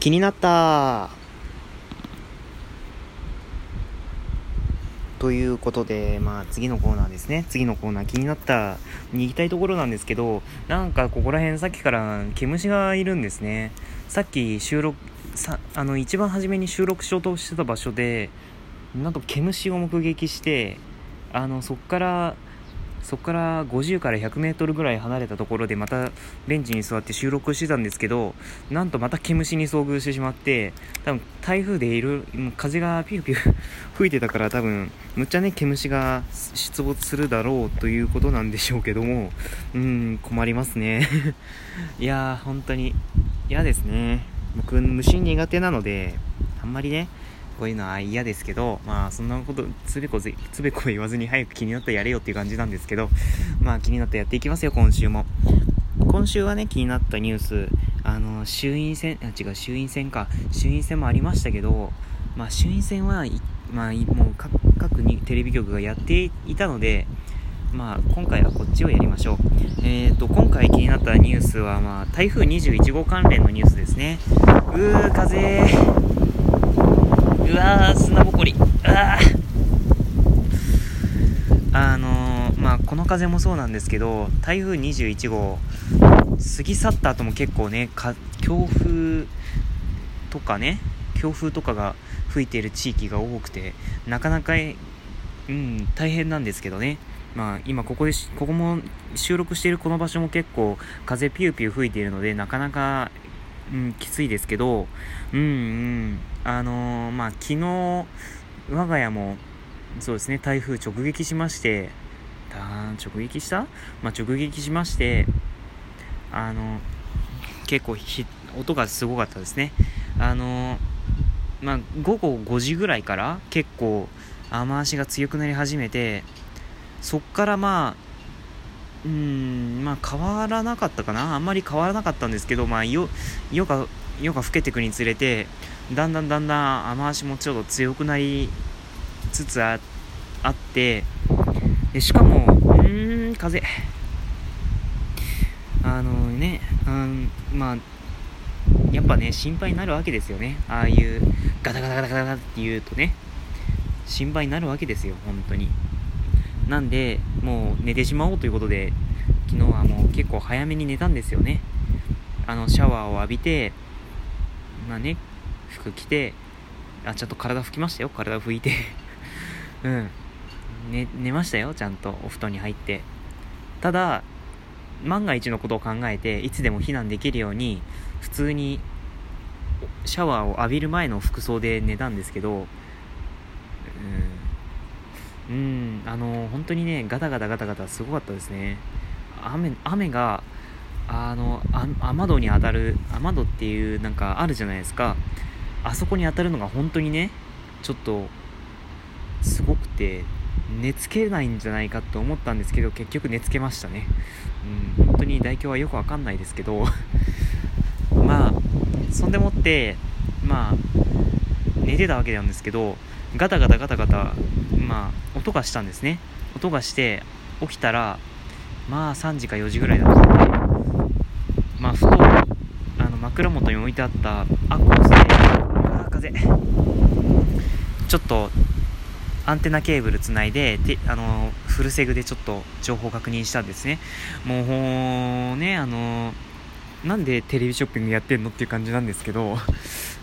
気になったということで、まあ次のコーナーですね。次のコーナー気になったに行きたいところなんですけど、なんかここら辺さっきから毛虫がいるんですね。さっき収録、さあの一番初めに収録しようとしてた場所で、なんと毛虫を目撃して、あのそこからそこから50から100メートルぐらい離れたところでまたベンチに座って収録してたんですけどなんとまた毛虫に遭遇してしまって多分台風でいる風がピューピュー 吹いてたから多分むっちゃね毛虫が出没するだろうということなんでしょうけどもうん困りますね。いやー本当に嫌ですね。僕虫苦手なのであんまりねこういうのは嫌ですけど、まあそんなことつべこぜ、つべこ言わずに早く気になったらやれよっていう感じなんですけど、まあ気になったらやっていきますよ、今週も。今週はね、気になったニュース、あの、衆院選、あ、違う、衆院選か、衆院選もありましたけど、まあ衆院選は、まあもう各各にテレビ局がやっていたので、まあ、今回はこっちをやりましょう。えっ、ー、と、今回気になったニュースは、まあ、台風21号関連のニュースですね。うー、風うわー、砂ぼこり。ああのー、まあ、この風もそうなんですけど、台風21号、過ぎ去った後も結構ね、強風とかね、強風とかが吹いている地域が多くて、なかなか、うん、大変なんですけどね。まあ、今ここでここも収録しているこの場所も結構風ピューピュー吹いているのでなかなかうん、きついですけど、うんうん、あのー、まあ、昨日、我が家も、そうですね、台風直撃しまして、直撃した？まあ、直撃しまして、あの、結構、音がすごかったですね。あの、まあ、午後5時ぐらいから結構雨足が強くなり始めて、そっからまあ、うん、まあ変わらなかったかな。あんまり変わらなかったんですけど、まあ夜が、夜が更けていくにつれて、だんだんだんだん雨足もちょっと強くなりつつあって、でしかも、うん、風。あのね、うん、まあ、やっぱね、心配になるわけですよね。ああいうガタガタガタガタって言うとね、心配になるわけですよ、本当に。なんで、もう寝てしまおうということで、昨日はもう結構早めに寝たんですよね。あの、シャワーを浴びて、まあね、服着て、あ、ちゃんと体拭きましたよ。体拭いて うん。寝、寝ましたよ。ちゃんとお布団に入って。ただ、万が一のことを考えて、いつでも避難できるように、普通にシャワーを浴びる前の服装で寝たんですけど、うん、あの本当にね、ガタガタガタガタすごかったですね。雨、雨が、あの、雨戸に当たる、雨戸っていうなんかあるじゃないですか。あそこに当たるのが本当にね、ちょっと、すごくて、寝つけないんじゃないかと思ったんですけど、結局寝つけましたね。うん、本当に代表はよくわかんないですけど、まあ、そんでもって、まあ、寝てたわけなんですけど、ガタガタガタガタまあ、音がしたんですね。音がして、起きたら、まあ3時か4時ぐらいだったんで、まあ、ふと、あの、枕元に置いてあったアコースで、ああ風。ちょっと、アンテナケーブルつないで、で、あの、フルセグでちょっと情報確認したんですね。もう、ね、あの、なんでテレビショッピングやってんのっていう感じなんですけど、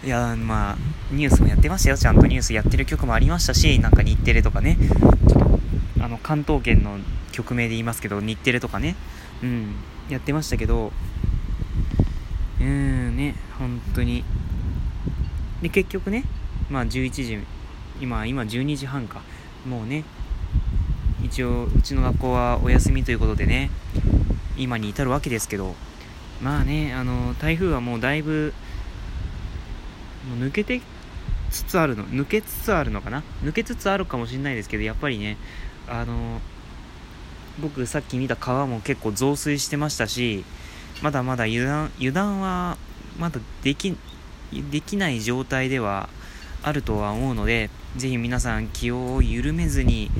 いや、まあ、ニュースもやってましたよ。ちゃんとニュースやってる曲もありましたし、なんか日テレとかね、ちょっと、あの、関東圏の曲名で言いますけど、日テレとかね、うん、やってましたけど、うーんね、本当に。で、結局ね、まあ11時、今、今12時半か。もうね、一応、うちの学校はお休みということでね、今に至るわけですけど、まあね、あの、台風はもうだいぶ、もう抜けてつつあるの、抜けつつあるのかな？抜けつつあるかもしれないですけど、やっぱりね、あの、僕さっき見た川も結構増水してましたし、まだまだ油断、油断はまだでき、できない状態ではあるとは思うので、ぜひ皆さん気を緩めずに、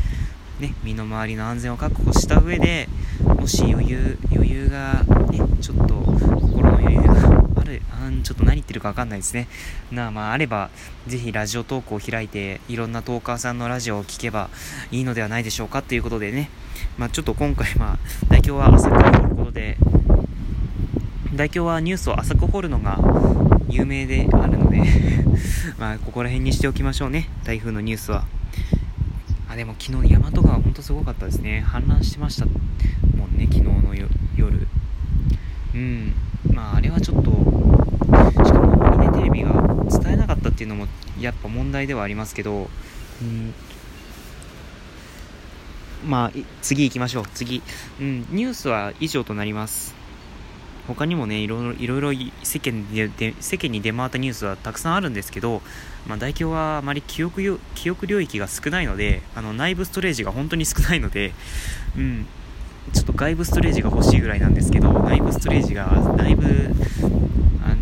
ね、身の回りの安全を確保した上で、もし余裕、余裕が、ね、ちょっと心の余裕がある、うん、ちょっと何言ってるか分かんないですね。なあ、まあ、あれば、ぜひラジオトークを開いて、いろんなトーカーさんのラジオを聞けばいいのではないでしょうかということでね、まあ、ちょっと今回、まあ、代表は浅く掘ることで、代表はニュースを浅く掘るのが有名であるので まあ、ここら辺にしておきましょうね、台風のニュースは。あ、でも昨日、大和川、ほんとすごかったですね。氾濫してましたね、昨日の夜。うん。まあ、あれはちょっと、しかもあまりね、テレビが伝えなかったっていうのも、やっぱ問題ではありますけど、うん。まあ、次行きましょう。次。うん、ニュースは以上となります。他にもね、いろいろ、世間で世間に出回ったニュースはたくさんあるんですけど、まあ、大表はあまり記憶記憶領域が少ないので、あの内部ストレージが本当に少ないので、うん、ちょっと外部ストレージが欲しいぐらいなんですけど、内部ストレージがだいぶ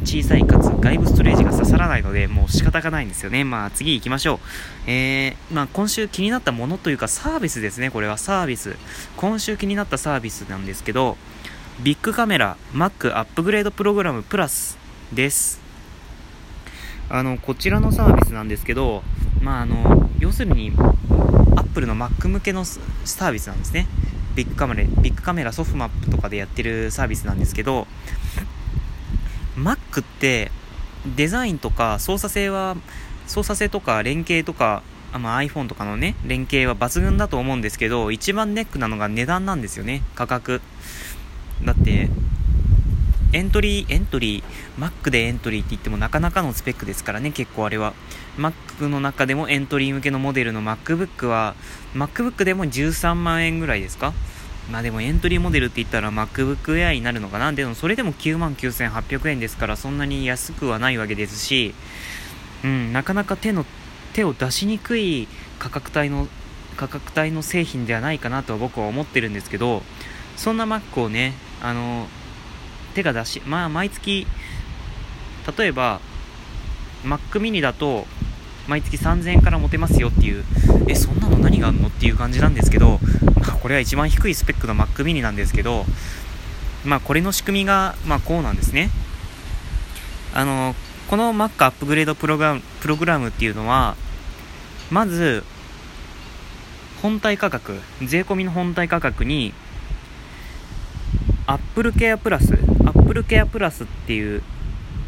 小さいかつ外部ストレージが刺さらないので、もう仕方がないんですよね。まあ次行きましょう。えー、まあ今週気になったものというかサービスですね、これはサービス。今週気になったサービスなんですけど、ビッグカメラ Mac アップグレードプログラムプラスです。あの、こちらのサービスなんですけど、まああの、要するに、Apple の Mac 向けのサービスなんですね。ビッグカメラ、ビッグカメラソフマップとかでやってるサービスなんですけど、Mac ってデザインとか操作性は、操作性とか連携とか、あまあ、iPhone とかのね、連携は抜群だと思うんですけど、一番ネックなのが値段なんですよね、価格。だって、エントリー、エントリー、Mac でエントリーって言ってもなかなかのスペックですからね、結構あれは。Mac の中でもエントリー向けのモデルの MacBook は、MacBook でも13万円ぐらいですか？まあでもエントリーモデルって言ったら MacBook Air になるのかな？でもそれでも9万9800円ですからそんなに安くはないわけですし、うん、なかなか手の、手を出しにくい価格帯の、価格帯の製品ではないかなとは僕は思ってるんですけど、そんな Mac をね、あの、手が出し、まあ、毎月、例えば、Mac mini だと、毎月3000円から持てますよっていう、え、そんなの何があんのっていう感じなんですけど、まあ、これは一番低いスペックの Mac mini なんですけど、まあ、これの仕組みが、まあ、こうなんですね。あの、この Mac アップグレードプログラムっていうのは、まず、本体価格、税込みの本体価格に、アップルケアプラス、アップルケアプラスっていう、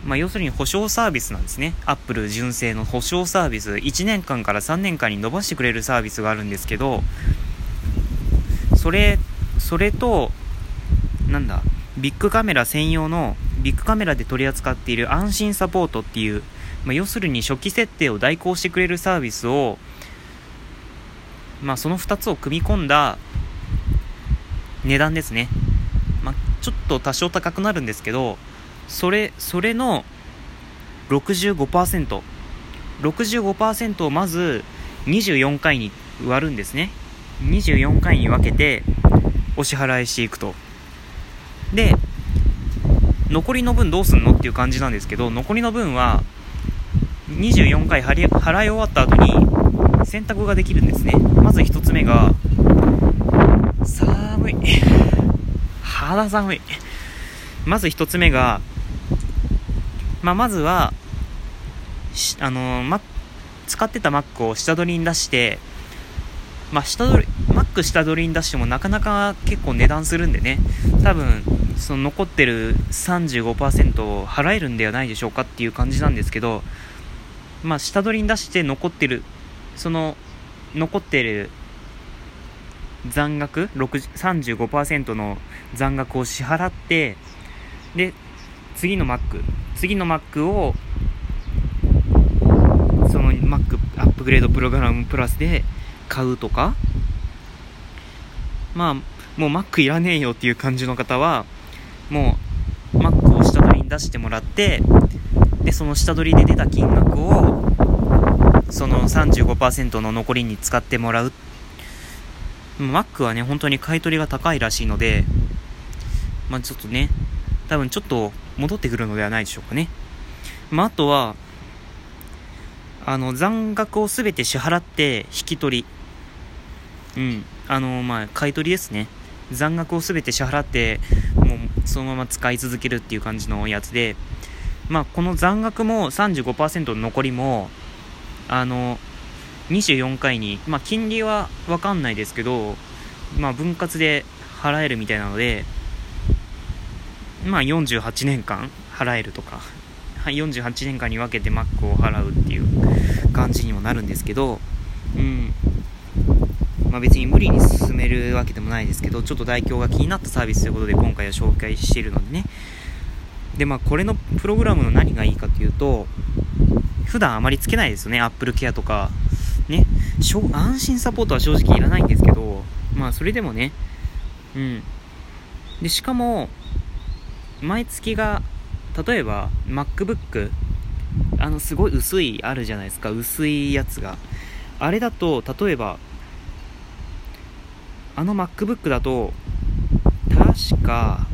まあ、要するに保証サービスなんですね。アップル純正の保証サービス、1年間から3年間に伸ばしてくれるサービスがあるんですけど、それ、それと、なんだ、ビッグカメラ専用の、ビッグカメラで取り扱っている安心サポートっていう、まあ、要するに初期設定を代行してくれるサービスを、まあ、その2つを組み込んだ値段ですね。ちょっと多少高くなるんですけど、それ、それの65%、65%をまず24回に割るんですね。24回に分けてお支払いしていくと。で、残りの分どうすんのっていう感じなんですけど、残りの分は24回払い終わった後に選択ができるんですね。まず1つ目が、寒い。肌寒い。まず一つ目が、まあ、まずは、あのー、使ってた Mac を下取りに出して、まあ、下取り、Mac 下取りに出してもなかなか結構値段するんでね、多分、その残ってる35%を払えるんではないでしょうかっていう感じなんですけど、まあ、下取りに出して残ってる、その、残ってる残額35%の残額を支払ってで次の Mac 次の Mac をその Mac アップグレードプログラムプラスで買うとかまあもう Mac いらねえよっていう感じの方はもう Mac を下取りに出してもらってでその下取りで出た金額をその35%の残りに使ってもらう Mac はね、本当に買い取りが高いらしいので、まあちょっとね、多分ちょっと戻ってくるのではないでしょうかね。まああとは、あの、残額をすべて支払って引き取り。うん。あの、まあ買い取りですね。残額をすべて支払って、もうそのまま使い続けるっていう感じのやつで、まあ、この残額も35%の残りも、あの、24回に、まあ、金利はわかんないですけど、まあ、分割で払えるみたいなので、まあ、48年間払えるとか、48年間に分けてマックを払うっていう感じにもなるんですけど、うん。まあ、別に無理に進めるわけでもないですけど、ちょっと代表が気になったサービスということで今回は紹介しているのでね。で、まあ、これのプログラムの何がいいかというと、普段あまりつけないですよね、Apple Care とか。ね、安心サポートは正直いらないんですけど、まあ、それでもね、うん。で、しかも、毎月が、例えば、MacBook、あの、すごい薄い、あるじゃないですか、薄いやつが。あれだと、例えば、あの MacBook だと、確か、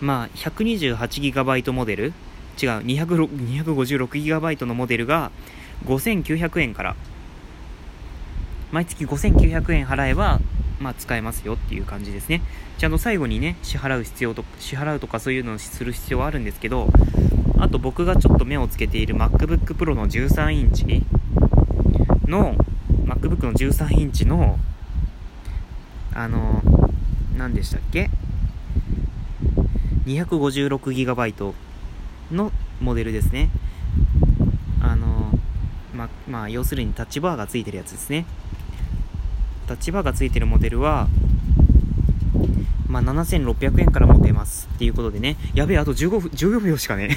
まあ、128GB モデル違う、256GB のモデルが5900円から、毎月5900円払えば、まあ、使えますよっていう感じですね。ちゃんと最後にね、支払う必要と、支払うとかそういうのをする必要はあるんですけど、あと僕がちょっと目をつけている MacBook Pro の13インチの MacBook の13インチの、あの、何でしたっけ ?256GB のモデルですね。あの、ま、まあ、要するにタッチバーがついてるやつですね。タッチバーがついてるモデルは、まあ、7600円から持てますっていうことでね。やべえ、あと15 14秒しかね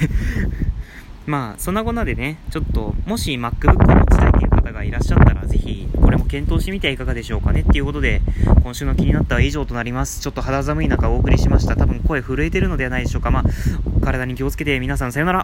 まあ、そんなこんなでね、ちょっと、もし MacBook を持ちたいという方がいらっしゃったら、これも検討してみてはいかがでしょうかねっていうことで、今週の気になったは以上となります。ちょっと肌寒い中お送りしました。多分声震えてるのではないでしょうか。まあ、体に気をつけて皆さんさよなら。